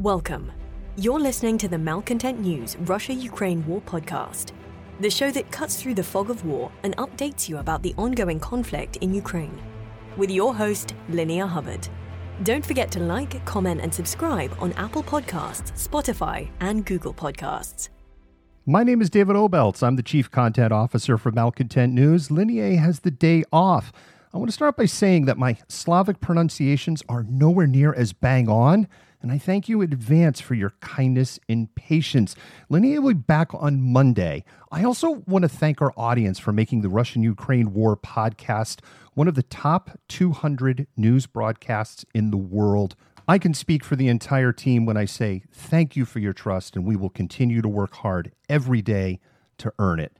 Welcome. You're listening to the Malcontent News Russia Ukraine War Podcast, the show that cuts through the fog of war and updates you about the ongoing conflict in Ukraine. With your host, Linnea Hubbard. Don't forget to like, comment, and subscribe on Apple Podcasts, Spotify, and Google Podcasts. My name is David Obelcz. I'm the Chief Content Officer for Malcontent News. Linnea has the day off. I want to start by saying that my Slavic pronunciations are nowhere near as bang on and I thank you in advance for your kindness and patience. Linnea will be back on Monday. I also want to thank our audience for making the Russian Ukraine War podcast one of the top 200 news broadcasts in the world. I can speak for the entire team when I say thank you for your trust, and we will continue to work hard every day to earn it.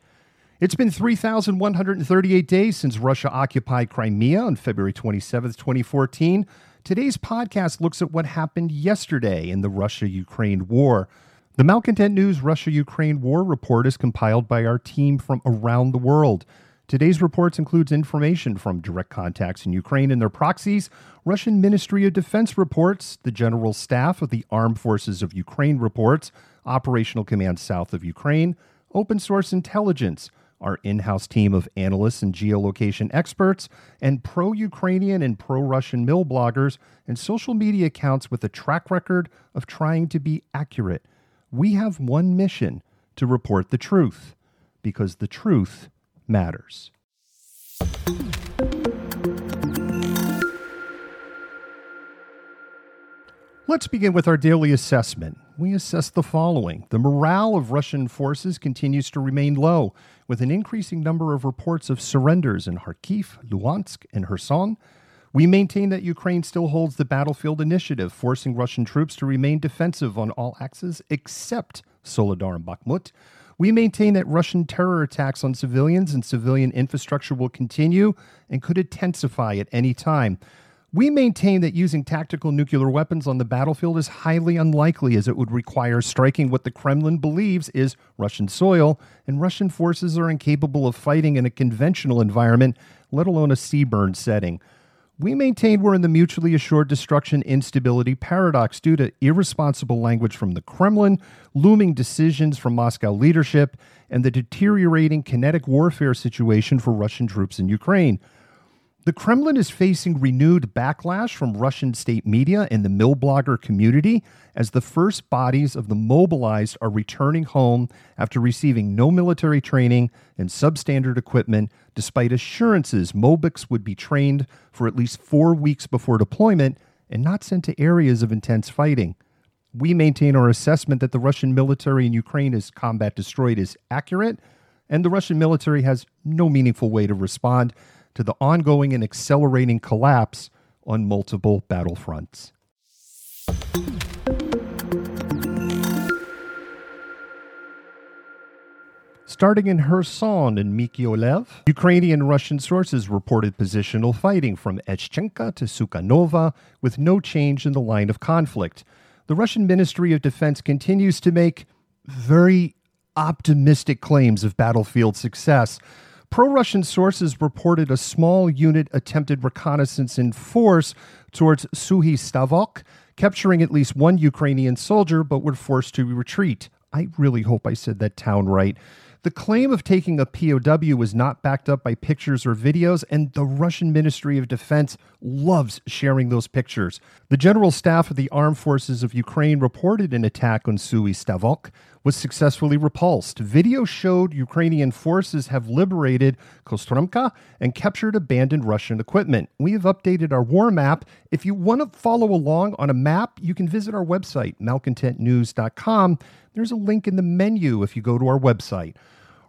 It's been 3,138 days since Russia occupied Crimea on February 27, 2014. Today's podcast looks at what happened yesterday in the Russia Ukraine war. The Malcontent News Russia Ukraine War Report is compiled by our team from around the world. Today's reports includes information from direct contacts in Ukraine and their proxies, Russian Ministry of Defense reports, the General Staff of the Armed Forces of Ukraine reports, Operational Command South of Ukraine, open source intelligence, our in house team of analysts and geolocation experts, and pro Ukrainian and pro Russian mill bloggers and social media accounts with a track record of trying to be accurate. We have one mission to report the truth, because the truth matters. Let's begin with our daily assessment. We assess the following The morale of Russian forces continues to remain low, with an increasing number of reports of surrenders in Kharkiv, Luhansk, and Kherson. We maintain that Ukraine still holds the battlefield initiative, forcing Russian troops to remain defensive on all axes except Soledar and Bakhmut. We maintain that Russian terror attacks on civilians and civilian infrastructure will continue and could intensify at any time. We maintain that using tactical nuclear weapons on the battlefield is highly unlikely, as it would require striking what the Kremlin believes is Russian soil, and Russian forces are incapable of fighting in a conventional environment, let alone a CBRN setting. We maintain we're in the mutually assured destruction instability paradox due to irresponsible language from the Kremlin, looming decisions from Moscow leadership, and the deteriorating kinetic warfare situation for Russian troops in Ukraine. The Kremlin is facing renewed backlash from Russian state media and the mill blogger community as the first bodies of the mobilized are returning home after receiving no military training and substandard equipment, despite assurances Mobiks would be trained for at least four weeks before deployment and not sent to areas of intense fighting. We maintain our assessment that the Russian military in Ukraine is combat destroyed is accurate, and the Russian military has no meaningful way to respond to the ongoing and accelerating collapse on multiple battlefronts. Starting in Kherson and Mykolaiv, Ukrainian Russian sources reported positional fighting from Echchenka to Sukhanova with no change in the line of conflict. The Russian Ministry of Defense continues to make very optimistic claims of battlefield success. Pro Russian sources reported a small unit attempted reconnaissance in force towards Suhy Stavok, capturing at least one Ukrainian soldier, but were forced to retreat. I really hope I said that town right. The claim of taking a POW was not backed up by pictures or videos, and the Russian Ministry of Defense loves sharing those pictures. The General Staff of the Armed Forces of Ukraine reported an attack on Suhy Stavok was successfully repulsed. Video showed Ukrainian forces have liberated Kostromka and captured abandoned Russian equipment. We have updated our war map. If you want to follow along on a map, you can visit our website, malcontentnews.com. There's a link in the menu if you go to our website.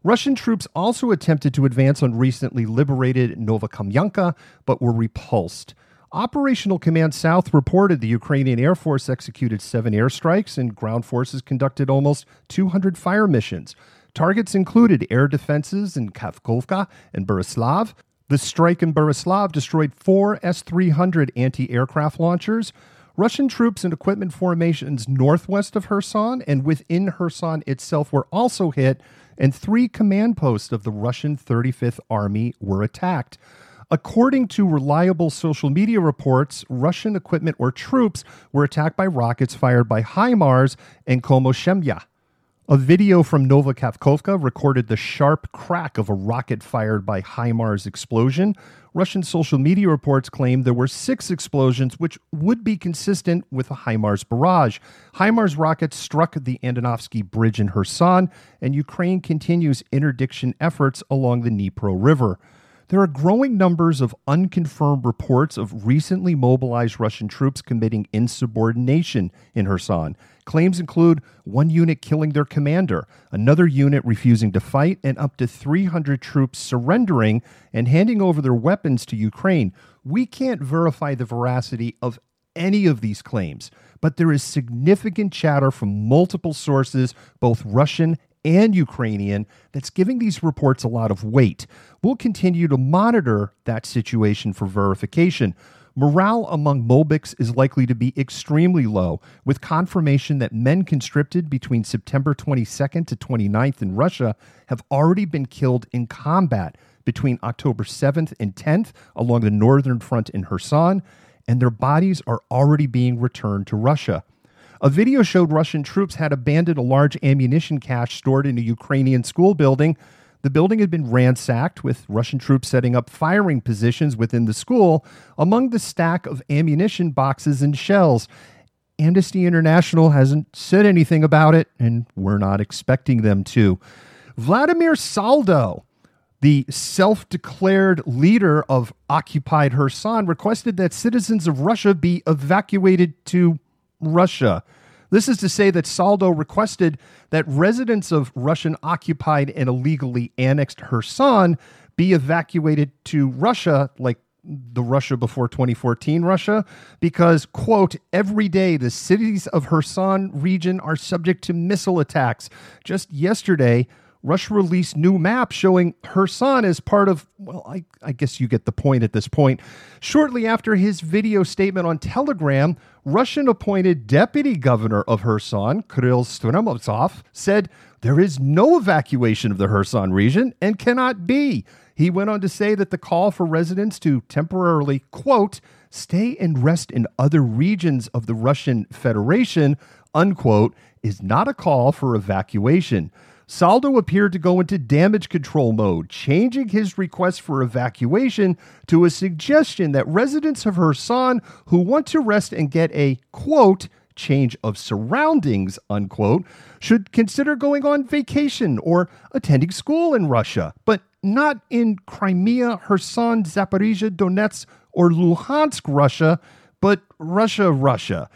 Russian troops also attempted to advance on recently liberated Novokamyanka, but were repulsed. Operational Command South reported the Ukrainian Air Force executed seven airstrikes and ground forces conducted almost 200 fire missions. Targets included air defenses in Kakhovka and Berislav. The strike in Berislav destroyed four S 300 anti aircraft launchers. Russian troops and equipment formations northwest of Kherson and within Kherson itself were also hit, and three command posts of the Russian 35th Army were attacked. According to reliable social media reports, Russian equipment or troops were attacked by rockets fired by HIMARS and Komoshemya. A video from Nova Kakhovka recorded the sharp crack of a rocket fired by HIMARS explosion. Russian social media reports claim there were six explosions, which would be consistent with a HIMARS barrage. HIMARS rockets struck the Antonovsky Bridge in Kherson, and Ukraine continues interdiction efforts along the Dnipro River. There are growing numbers of unconfirmed reports of recently mobilized Russian troops committing insubordination in Kherson. Claims include one unit killing their commander, another unit refusing to fight, and up to 300 troops surrendering and handing over their weapons to Ukraine. We can't verify the veracity of any of these claims, but there is significant chatter from multiple sources, both Russian and Ukrainian that's giving these reports a lot of weight. We'll continue to monitor that situation for verification. Morale among Molbiks is likely to be extremely low, with confirmation that men conscripted between September 22nd to 29th in Russia have already been killed in combat between October 7th and 10th along the northern front in Kherson, and their bodies are already being returned to Russia. A video showed Russian troops had abandoned a large ammunition cache stored in a Ukrainian school building. The building had been ransacked, with Russian troops setting up firing positions within the school among the stack of ammunition boxes and shells. Amnesty International hasn't said anything about it, and we're not expecting them to. Vladimir Saldo, the self declared leader of occupied Kherson, requested that citizens of Russia be evacuated to Russia. This is to say that Saldo requested that residents of Russian occupied and illegally annexed Kherson be evacuated to Russia, like the Russia before 2014 Russia, because, quote, every day the cities of Kherson region are subject to missile attacks. Just yesterday, Russia released new maps showing Kherson as part of, well, I, I, guess you get the point at this point. Shortly after his video statement on Telegram, Russian appointed deputy governor of Kherson, Kirill Stremousov, said there is no evacuation of the Kherson region and cannot be. He went on to say that the call for residents to temporarily, quote, stay and rest in other regions of the Russian Federation, unquote, is not a call for evacuation. Saldo appeared to go into damage control mode, changing his request for evacuation to a suggestion that residents of Kherson who want to rest and get a quote change of surroundings unquote should consider going on vacation or attending school in Russia, but not in Crimea, Kherson, Zaporizhia, Donetsk, or Luhansk, Russia, but Russia, Russia.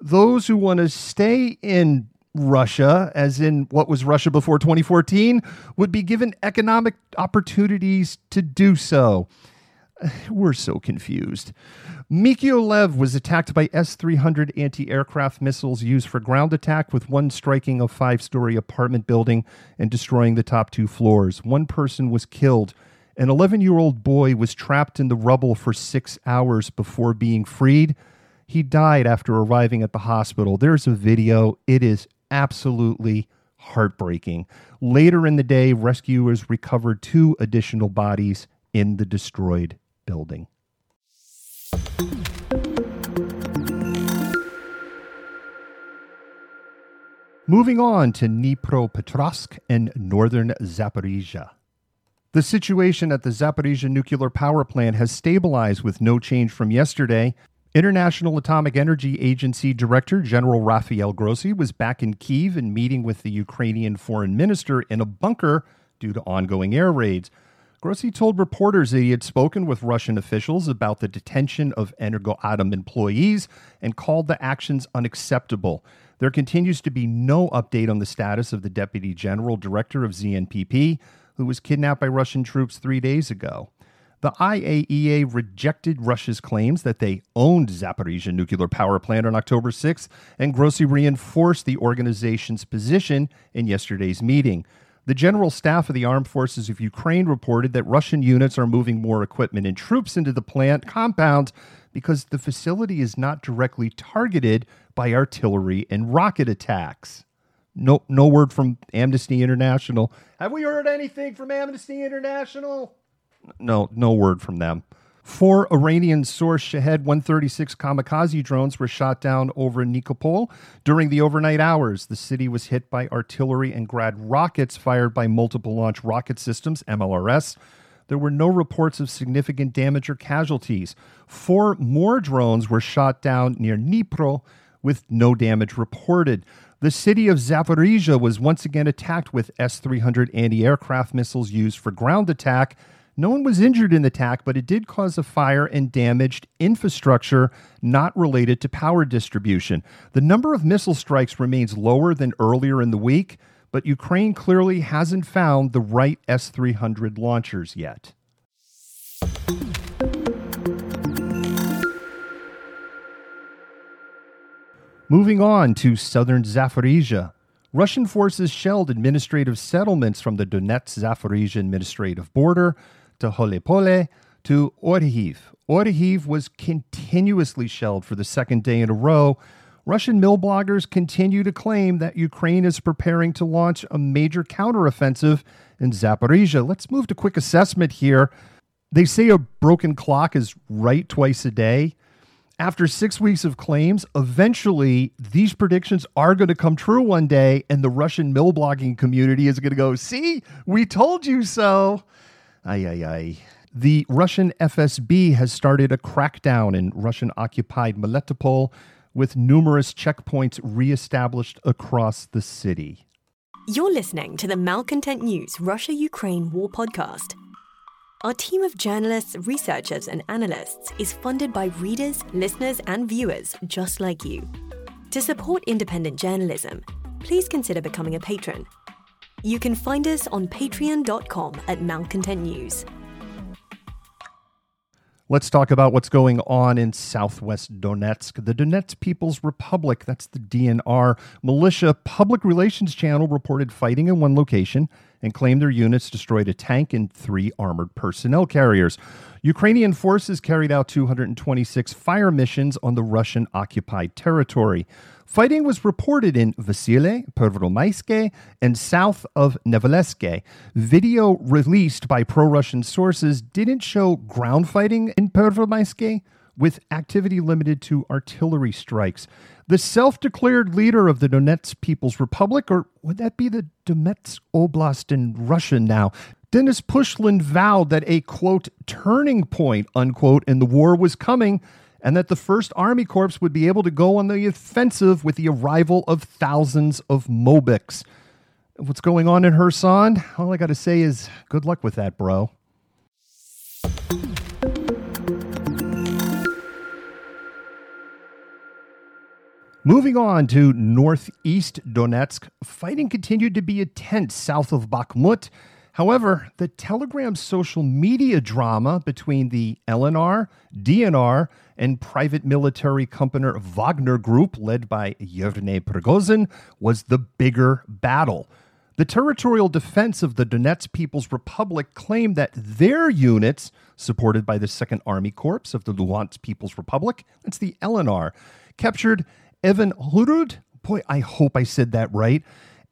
Those who want to stay in Russia, as in what was Russia before 2014, would be given economic opportunities to do so. We're so confused. Mykolaiv was attacked by S 300 anti aircraft missiles used for ground attack, with one striking a five story apartment building and destroying the top two floors. One person was killed. An 11 year old boy was trapped in the rubble for six hours before being freed. He died after arriving at the hospital. There's a video. It is absolutely heartbreaking. Later in the day, rescuers recovered two additional bodies in the destroyed building. Moving on to Dnipropetrovsk and northern Zaporizhia. The situation at the Zaporizhia nuclear power plant has stabilized with no change from yesterday, International Atomic Energy Agency Director General Rafael Grossi was back in Kiev and meeting with the Ukrainian foreign minister in a bunker due to ongoing air raids. Grossi told reporters that he had spoken with Russian officials about the detention of Energoatom employees and called the actions unacceptable. There continues to be no update on the status of the deputy general director of ZNPP, who was kidnapped by Russian troops three days ago. The IAEA rejected Russia's claims that they owned Zaporizhia nuclear power plant on October 6th, and Grossi reinforced the organization's position in yesterday's meeting. The General Staff of the Armed Forces of Ukraine reported that Russian units are moving more equipment and troops into the plant compound because the facility is not directly targeted by artillery and rocket attacks. No, no word from Amnesty International. Have we heard anything from Amnesty International? No no word from them. Four Iranian source Shahed 136 kamikaze drones were shot down over Nikopol during the overnight hours. The city was hit by artillery and grad rockets fired by multiple launch rocket systems, MLRS. There were no reports of significant damage or casualties. Four more drones were shot down near Dnipro with no damage reported. The city of Zaporizhia was once again attacked with S 300 anti aircraft missiles used for ground attack. No one was injured in the attack, but it did cause a fire and damaged infrastructure not related to power distribution. The number of missile strikes remains lower than earlier in the week, but Ukraine clearly hasn't found the right S 300 launchers yet. Moving on to southern Zaporizhia. Russian forces shelled administrative settlements from the Donetsk Zaporizhia administrative border to Huliaipole to Orikhiv. Orikhiv was continuously shelled for the second day in a row. Russian mill bloggers continue to claim that Ukraine is preparing to launch a major counteroffensive in Zaporizhia. Let's move to quick assessment here. They say a broken clock is right twice a day after six weeks of claims, eventually these predictions are going to come true one day, and the Russian mill blogging community is going to go, See, we told you so. Ay, ay, ay. The Russian FSB has started a crackdown in Russian occupied Melitopol with numerous checkpoints reestablished across the city. You're listening to the Malcontent News Russia Ukraine War Podcast. Our team of journalists, researchers, and analysts is funded by readers, listeners, and viewers just like you. To support independent journalism, please consider becoming a patron. You can find us on patreon.com at Malcontent News. Let's talk about what's going on in southwest Donetsk. The Donetsk People's Republic, that's the DNR, militia public relations channel reported fighting in one location and claimed their units destroyed a tank and three armored personnel carriers. Ukrainian forces carried out 226 fire missions on the Russian occupied territory. Fighting was reported in Vasile, Pervomayske, and south of Nevelske. Video released by pro Russian sources didn't show ground fighting in Pervomayske, with activity limited to artillery strikes. The self declared leader of the Donetsk People's Republic, or would that be the Donetsk Oblast in Russian now? Denis Pushilin vowed that a quote turning point unquote in the war was coming and that the 1st Army Corps would be able to go on the offensive with the arrival of thousands of Mobiks. What's going on in Kherson? All I got to say is good luck with that, bro. Moving on to northeast Donetsk, fighting continued to be intense south of Bakhmut However, the Telegram social media drama between the LNR, DNR, and private military company Wagner Group, led by Yevgeny Prigozhin, was the bigger battle. The territorial defense of the Donetsk People's Republic claimed that their units, supported by the Second Army Corps of the Luhansk People's Republic, that's the LNR, captured Ivanhrad, boy, I hope I said that right,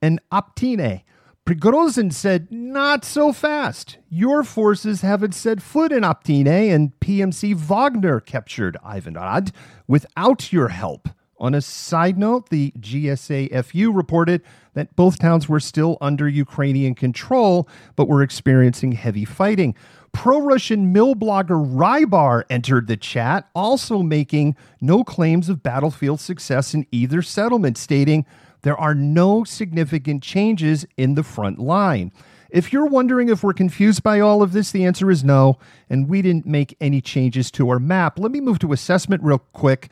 and Optine, Prigozhin said, Not so fast. Your forces haven't set foot in Optine, and PMC Wagner captured Ivanhrad without your help. On a side note, the GSAFU reported that both towns were still under Ukrainian control, but were experiencing heavy fighting. Pro Russian mill blogger Rybar entered the chat, also making no claims of battlefield success in either settlement, stating, there are no significant changes in the front line. If you're wondering if we're confused by all of this, the answer is no, and we didn't make any changes to our map. Let me move to assessment real quick.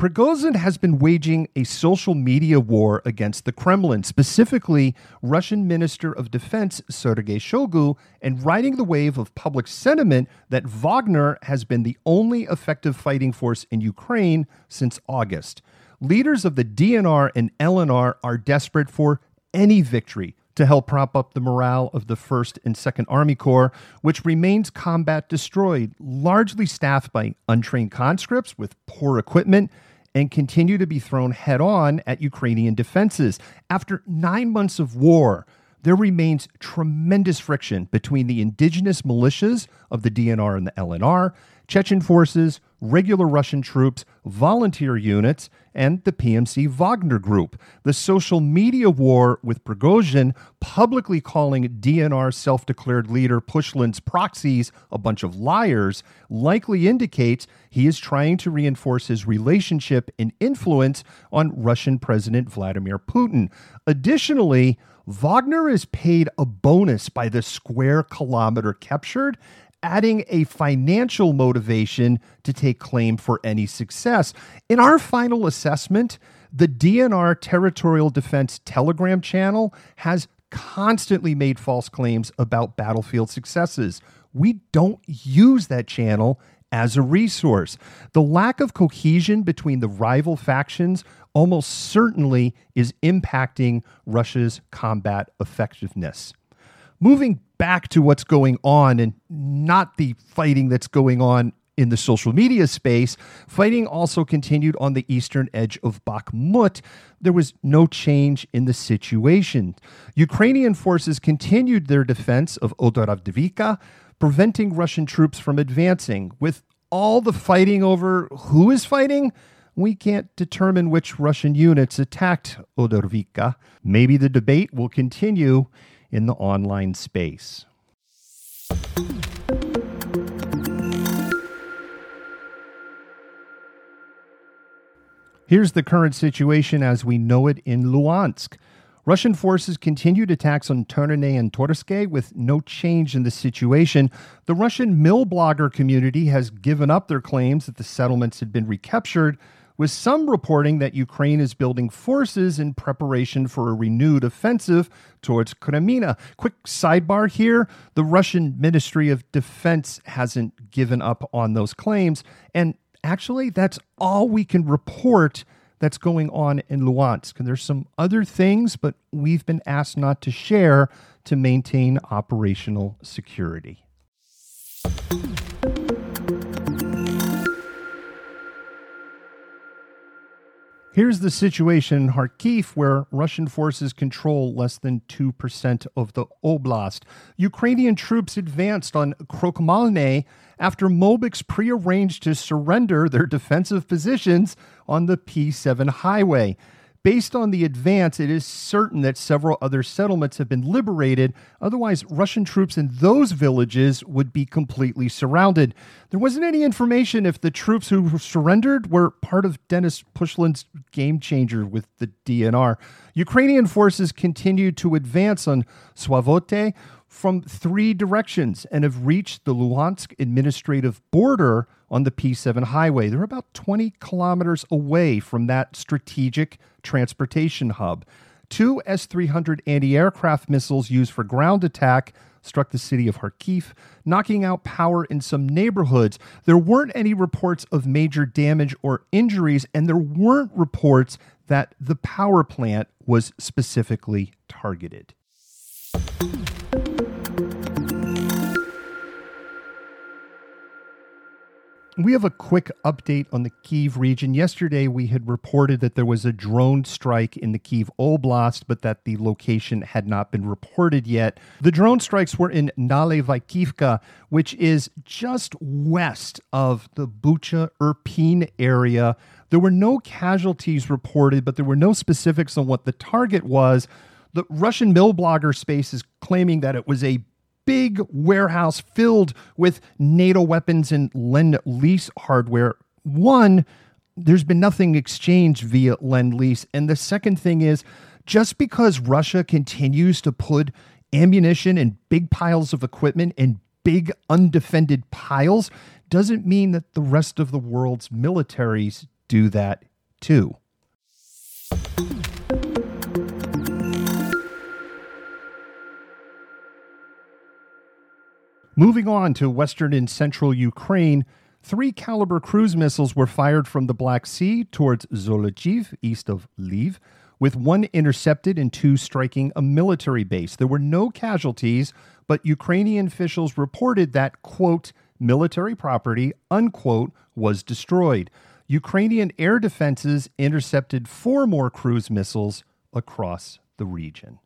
Prigozhin has been waging a social media war against the Kremlin, specifically Russian Minister of Defense Sergei Shoigu, and riding the wave of public sentiment that Wagner has been the only effective fighting force in Ukraine since August. Leaders of the DNR and LNR are desperate for any victory to help prop up the morale of the 1st and 2nd Army Corps, which remains combat destroyed, largely staffed by untrained conscripts with poor equipment, and continue to be thrown head on at Ukrainian defenses. After nine months of war, there remains tremendous friction between the indigenous militias of the DNR and the LNR Chechen forces, regular Russian troops, volunteer units, and the PMC Wagner Group. The social media war with Prigozhin publicly calling DNR self declared leader Pushilin's proxies a bunch of liars likely indicates he is trying to reinforce his relationship and influence on Russian President Vladimir Putin. Additionally, Wagner is paid a bonus by the square kilometer captured adding a financial motivation to take claim for any success. In our final assessment, the DNR Territorial Defense Telegram channel has constantly made false claims about battlefield successes. We don't use that channel as a resource. The lack of cohesion between the rival factions almost certainly is impacting Russia's combat effectiveness. Moving back to what's going on and not the fighting that's going on in the social media space, fighting also continued on the eastern edge of Bakhmut. There was no change in the situation. Ukrainian forces continued their defense of Odradivka, preventing Russian troops from advancing. With all the fighting over who is fighting, we can't determine which Russian units attacked Odradivka. Maybe the debate will continue in the online space. Here's the current situation as we know it in Luhansk. Russian forces continued attacks on Ternane and Torske with no change in the situation. The Russian mill blogger community has given up their claims that the settlements had been recaptured, with some reporting that Ukraine is building forces in preparation for a renewed offensive towards Kreminna. Quick sidebar here the Russian Ministry of Defense hasn't given up on those claims. And actually, that's all we can report that's going on in Luhansk. And there's some other things, but we've been asked not to share to maintain operational security. Here's the situation in Kharkiv, where Russian forces control less than 2% of the oblast. Ukrainian troops advanced on Krokhmalne after Mobiks prearranged to surrender their defensive positions on the P7 highway. Based on the advance, it is certain that several other settlements have been liberated. Otherwise, Russian troops in those villages would be completely surrounded. There wasn't any information if the troops who surrendered were part of Denis Pushilin's game changer with the DNR. Ukrainian forces continued to advance on Svatove from three directions and have reached the Luhansk administrative border on the P7 highway. They're about 20 kilometers away from that strategic transportation hub. Two S 300 anti aircraft missiles used for ground attack struck the city of Kharkiv, knocking out power in some neighborhoods. There weren't any reports of major damage or injuries, and there weren't reports that the power plant was specifically targeted. We have a quick update on the Kiev region. Yesterday, we had reported that there was a drone strike in the Kiev Oblast, but that the location had not been reported yet. The drone strikes were in Nalevaikivka, which is just west of the Bucha Irpin area. There were no casualties reported, but there were no specifics on what the target was. The Russian mill blogger space is claiming that it was a big warehouse filled with NATO weapons and lend lease hardware. One, there's been nothing exchanged via lend lease. And the second thing is just because Russia continues to put ammunition and big piles of equipment in big undefended piles doesn't mean that the rest of the world's militaries do that too. Moving on to western and central Ukraine, three Kalibr cruise missiles were fired from the Black Sea towards Zolochiv, east of Lviv, with one intercepted and two striking a military base. There were no casualties, but Ukrainian officials reported that, quote, military property, unquote, was destroyed. Ukrainian air defenses intercepted four more cruise missiles across the region.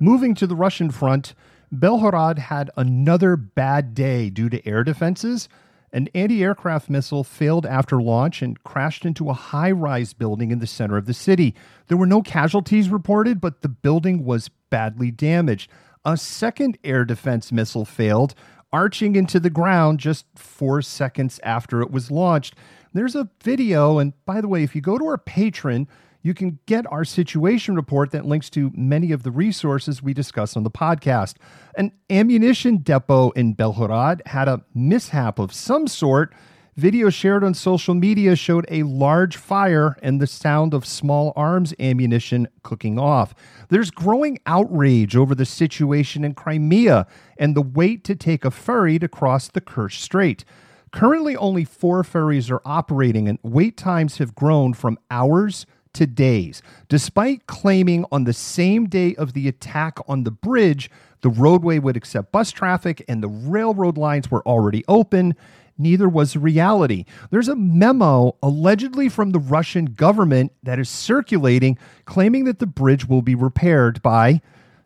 Moving to the Russian front, Belgorod had another bad day due to air defenses. An anti aircraft missile failed after launch and crashed into a high rise building in the center of the city. There were no casualties reported, but the building was badly damaged. A second air defense missile failed, arching into the ground just four seconds after it was launched. There's a video, and by the way, if you go to our Patreon, you can get our situation report that links to many of the resources we discuss on the podcast. An ammunition depot in Belgorod had a mishap of some sort. Video shared on social media showed a large fire and the sound of small arms ammunition cooking off. There's growing outrage over the situation in Crimea and the wait to take a ferry to cross the Kerch Strait. Currently, only four ferries are operating, and wait times have grown from hours to days. Despite claiming on the same day of the attack on the bridge, the roadway would accept bus traffic and the railroad lines were already open, neither was reality. There's a memo allegedly from the Russian government that is circulating claiming that the bridge will be repaired by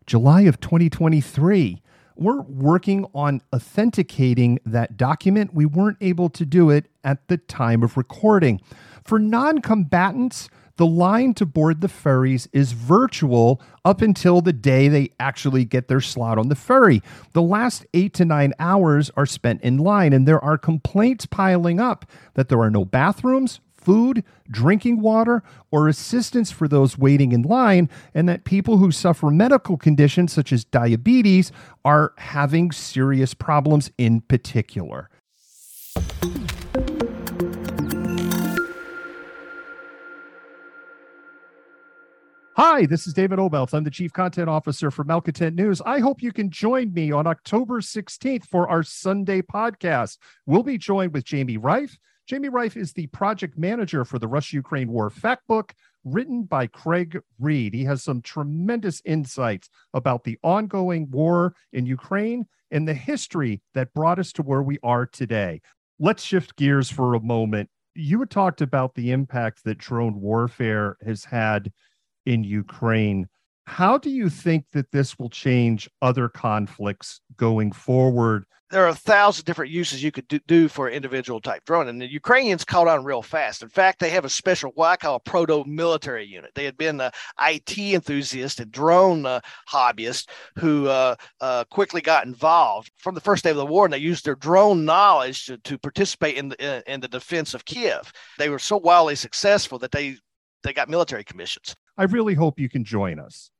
July of 2023 we're working on authenticating that document. We weren't able to do it at the time of recording. For non combatants, the line to board the ferries is virtual up until the day they actually get their slot on the ferry. The last eight to nine hours are spent in line, and there are complaints piling up that there are no bathrooms, food, drinking water, or assistance for those waiting in line, and that people who suffer medical conditions such as diabetes are having serious problems in particular. Hi, this is David Obelcz. I'm the Chief Content Officer for Malcontent News. I hope you can join me on October 16th for our Sunday podcast. We'll be joined with Jamie Reif. Jamie Reif is the project manager for the Russia Ukraine War Factbook, written by Craig Reed. He has some tremendous insights about the ongoing war in Ukraine and the history that brought us to where we are today. Let's shift gears for a moment. You had talked about the impact that drone warfare has had in Ukraine. How do you think that this will change other conflicts going forward? There are a thousand different uses you could do, do for individual type drone, and the Ukrainians caught on real fast. In fact, they have a special what I call a proto military unit. They had been uh, IT enthusiasts and drone uh, hobbyists who uh, uh, quickly got involved from the first day of the war, and they used their drone knowledge to, to participate in the in, in the defense of Kiev. They were so wildly successful that they they got military commissions. I really hope you can join us.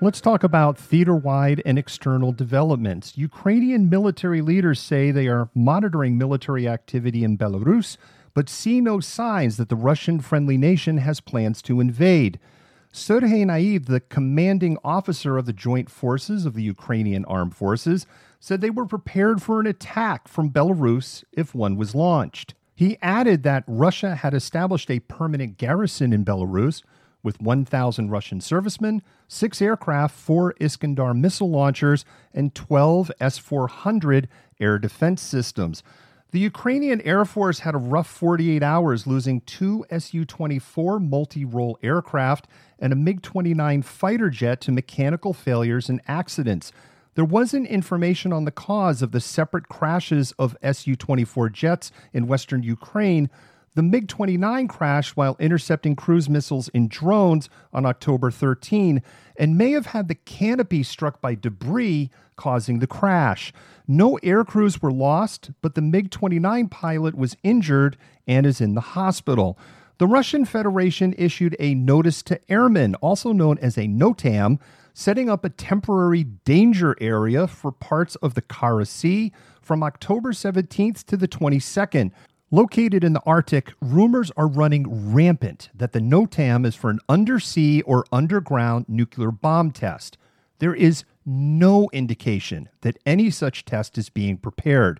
Let's talk about theater wide and external developments. Ukrainian military leaders say they are monitoring military activity in Belarus, but see no signs that the Russian friendly nation has plans to invade. Sergei Nayev, the commanding officer of the joint forces of the Ukrainian armed forces, said they were prepared for an attack from Belarus if one was launched. He added that Russia had established a permanent garrison in Belarus with 1,000 Russian servicemen, six aircraft, four Iskander missile launchers, and 12 S 400 air defense systems. The Ukrainian Air Force had a rough 48 hours, losing two Su 24 multi role aircraft and a MiG 29 fighter jet to mechanical failures and accidents. There wasn't information on the cause of the separate crashes of Su 24 jets in western Ukraine. The MiG 29 crashed while intercepting cruise missiles in drones on October 13 and may have had the canopy struck by debris, causing the crash. No air crews were lost, but the MiG 29 pilot was injured and is in the hospital. The Russian Federation issued a notice to airmen, also known as a NOTAM, setting up a temporary danger area for parts of the Kara Sea from October 17th to the 22nd. Located in the Arctic, rumors are running rampant that the NOTAM is for an undersea or underground nuclear bomb test. There is no indication that any such test is being prepared.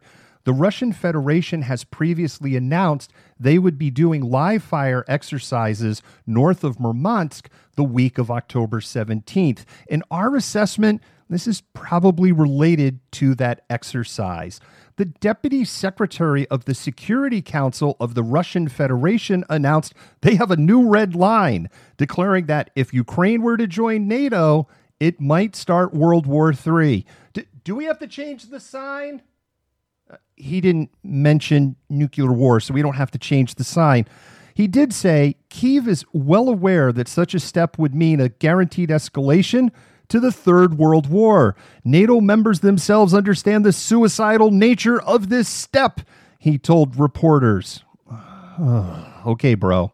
The Russian Federation has previously announced they would be doing live fire exercises north of Murmansk the week of October 17th. In our assessment, This is probably related to that exercise. The deputy secretary of the Security Council of the Russian Federation announced they have a new red line, declaring that if Ukraine were to join NATO, it might start World War III. D- do we have to change the sign? He didn't mention nuclear war, so we don't have to change the sign. He did say Kiev is well aware that such a step would mean a guaranteed escalation to the Third World War. NATO members themselves understand the suicidal nature of this step, he told reporters. okay, bro.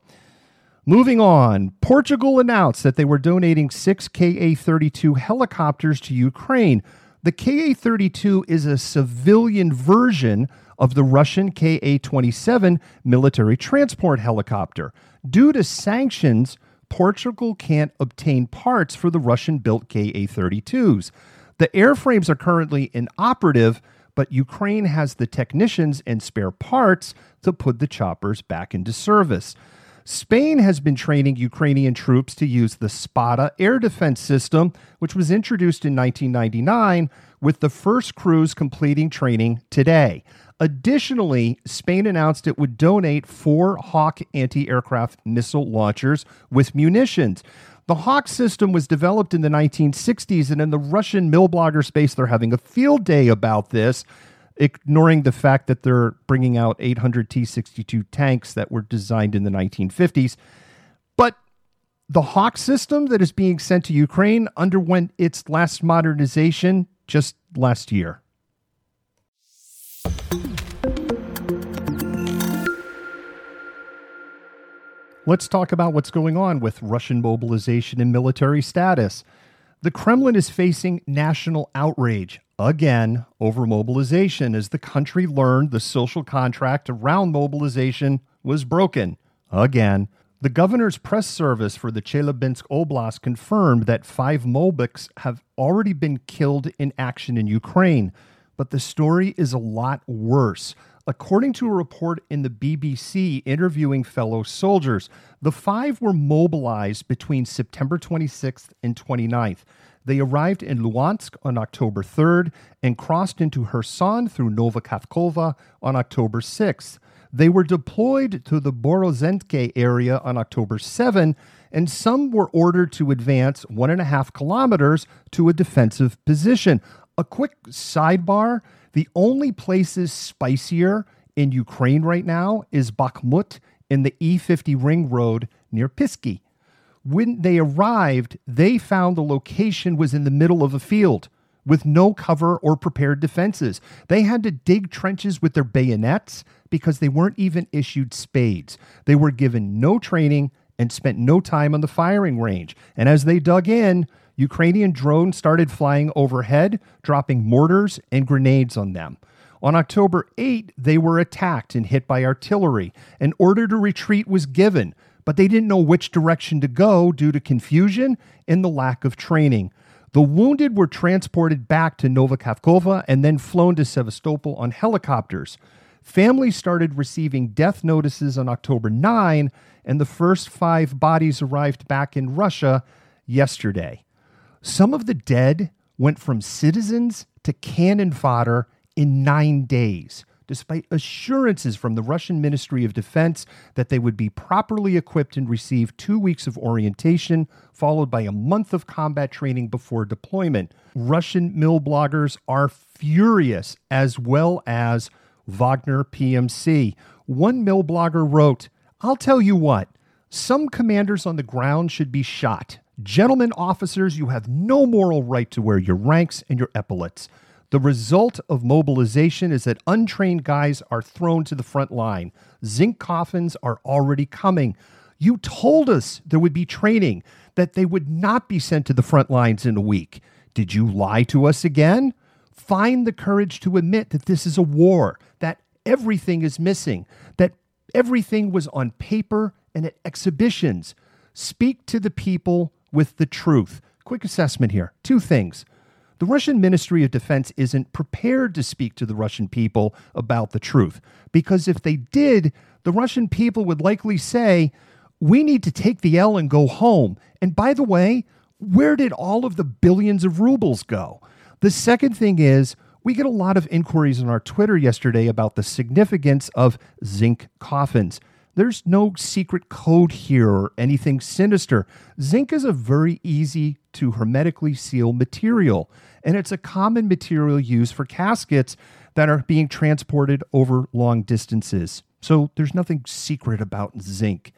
Moving on, Portugal announced that they were donating six Ka 32 helicopters to Ukraine. The Ka 32 is a civilian version of the Russian Ka 27 military transport helicopter. Due to sanctions, Portugal can't obtain parts for the Russian built Ka 32s. The airframes are currently inoperative, but Ukraine has the technicians and spare parts to put the choppers back into service. Spain has been training Ukrainian troops to use the Spada air defense system, which was introduced in 1999, with the first crews completing training today. Additionally, Spain announced it would donate four Hawk anti aircraft missile launchers with munitions. The Hawk system was developed in the 1960s, and in the Russian milblogger space, they're having a field day about this, ignoring the fact that they're bringing out 800 T 62 tanks that were designed in the 1950s. But the Hawk system that is being sent to Ukraine underwent its last modernization just last year. Let's talk about what's going on with Russian mobilization and military status. The Kremlin is facing national outrage again over mobilization as the country learned the social contract around mobilization was broken again. The governor's press service for the Chelyabinsk Oblast confirmed that five Molbiks have already been killed in action in Ukraine. But the story is a lot worse. According to a report in the BBC interviewing fellow soldiers, the five were mobilized between September 26th and 29th. They arrived in Luhansk on October 3rd and crossed into Kherson through Nova Kakhovka on October 6th. They were deployed to the Borozhenka area on October 7, and some were ordered to advance one and a half kilometers to a defensive position. A quick sidebar the only places spicier in Ukraine right now is Bakhmut in the E50 ring road near Pisky. When they arrived, they found the location was in the middle of a field with no cover or prepared defenses. They had to dig trenches with their bayonets because they weren't even issued spades. They were given no training and spent no time on the firing range. And as they dug in, Ukrainian drones started flying overhead, dropping mortars and grenades on them. On October 8, they were attacked and hit by artillery. An order to retreat was given, but they didn't know which direction to go due to confusion and the lack of training. The wounded were transported back to Nova Kakhovka and then flown to Sevastopol on helicopters. Families started receiving death notices on October 9, and the first five bodies arrived back in Russia yesterday. Some of the dead went from citizens to cannon fodder in nine days, despite assurances from the Russian Ministry of Defense that they would be properly equipped and receive two weeks of orientation, followed by a month of combat training before deployment. Russian mill bloggers are furious, as well as Wagner PMC. One mill blogger wrote, I'll tell you what, some commanders on the ground should be shot. Gentlemen officers, you have no moral right to wear your ranks and your epaulets. The result of mobilization is that untrained guys are thrown to the front line. Zinc coffins are already coming. You told us there would be training, that they would not be sent to the front lines in a week. Did you lie to us again? Find the courage to admit that this is a war, that everything is missing, that everything was on paper and at exhibitions. Speak to the people with the truth. Quick assessment here two things. The Russian Ministry of Defense isn't prepared to speak to the Russian people about the truth, because if they did, the Russian people would likely say, We need to take the L and go home. And by the way, where did all of the billions of rubles go? The second thing is, we get a lot of inquiries on our Twitter yesterday about the significance of zinc coffins. There's no secret code here or anything sinister. Zinc is a very easy to hermetically seal material, and it's a common material used for caskets that are being transported over long distances. So there's nothing secret about zinc.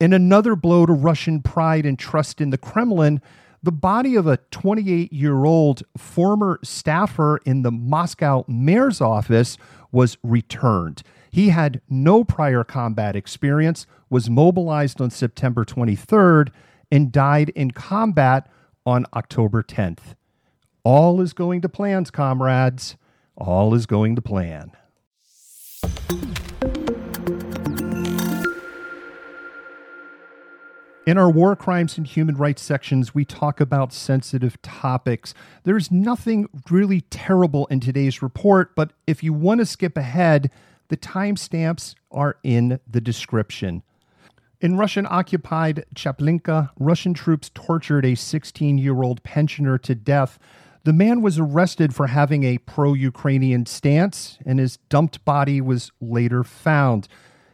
In another blow to Russian pride and trust in the Kremlin, the body of a 28 year old former staffer in the Moscow mayor's office was returned. He had no prior combat experience, was mobilized on September 23rd, and died in combat on October 10th. All is going to plans, comrades. All is going to plan. In our war crimes and human rights sections, we talk about sensitive topics. There's nothing really terrible in today's report, but if you want to skip ahead, the timestamps are in the description. In Russian occupied Chaplinka, Russian troops tortured a 16 year old pensioner to death. The man was arrested for having a pro Ukrainian stance, and his dumped body was later found.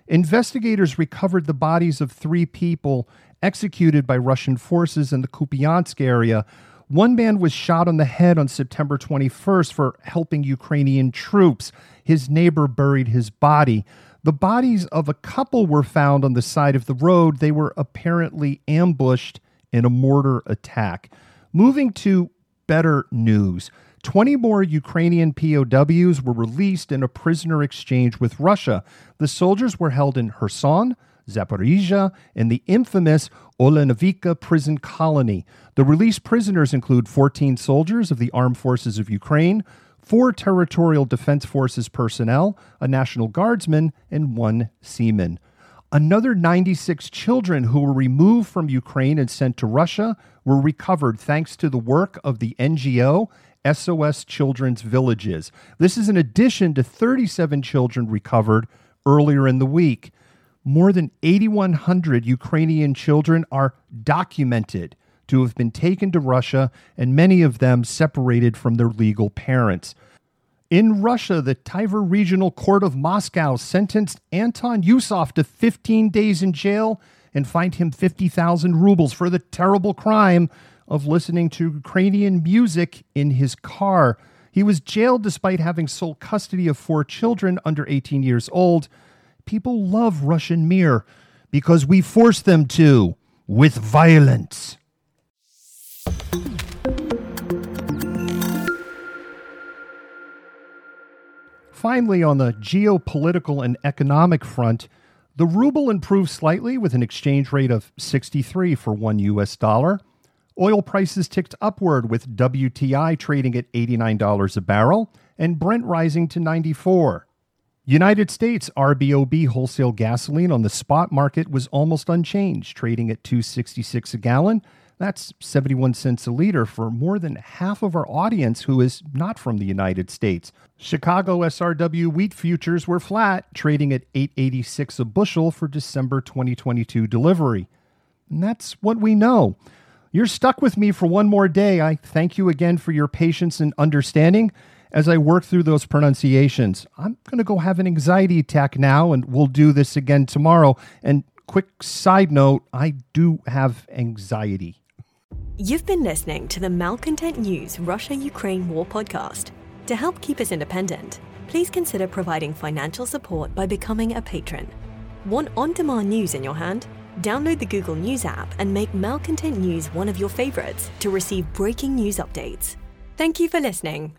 Investigators recovered the bodies of three people executed by Russian forces in the Kupiansk area. One man was shot on the head on September 21st for helping Ukrainian troops. His neighbor buried his body. The bodies of a couple were found on the side of the road. They were apparently ambushed in a mortar attack. Moving to better news 20 more Ukrainian POWs were released in a prisoner exchange with Russia. The soldiers were held in Kherson, Zaporizhia, and the infamous Olenovka prison colony. The released prisoners include 14 soldiers of the Armed Forces of Ukraine, four Territorial Defense Forces personnel, a National Guardsman, and one seaman. Another 96 children who were removed from Ukraine and sent to Russia were recovered thanks to the work of the NGO SOS Children's Villages. This is in addition to 37 children recovered earlier in the week more than 8,100 Ukrainian children are documented to have been taken to Russia, and many of them separated from their legal parents. In Russia, the Tver Regional Court of Moscow sentenced Anton Yusov to 15 days in jail and fined him 50,000 rubles for the terrible crime of listening to Ukrainian music in his car. He was jailed despite having sole custody of four children under 18 years old People love Russian Mir because we force them to with violence. Finally, on the geopolitical and economic front, the ruble improved slightly with an exchange rate of 63 for one US dollar. Oil prices ticked upward with WTI trading at $89 a barrel and Brent rising to 94. United States RBOB wholesale gasoline on the spot market was almost unchanged, trading at 266 a gallon. That's 71 cents a liter for more than half of our audience who is not from the United States. Chicago SRW wheat futures were flat, trading at 886 a bushel for December 2022 delivery. And that's what we know. You're stuck with me for one more day. I thank you again for your patience and understanding as I work through those pronunciations. I'm going to go have an anxiety attack now, and we'll do this again tomorrow. And quick side note I do have anxiety. You've been listening to the Malcontent News Russia Ukraine War podcast. To help keep us independent, please consider providing financial support by becoming a patron. Want on demand news in your hand? Download the Google News app and make Malcontent News one of your favorites to receive breaking news updates. Thank you for listening.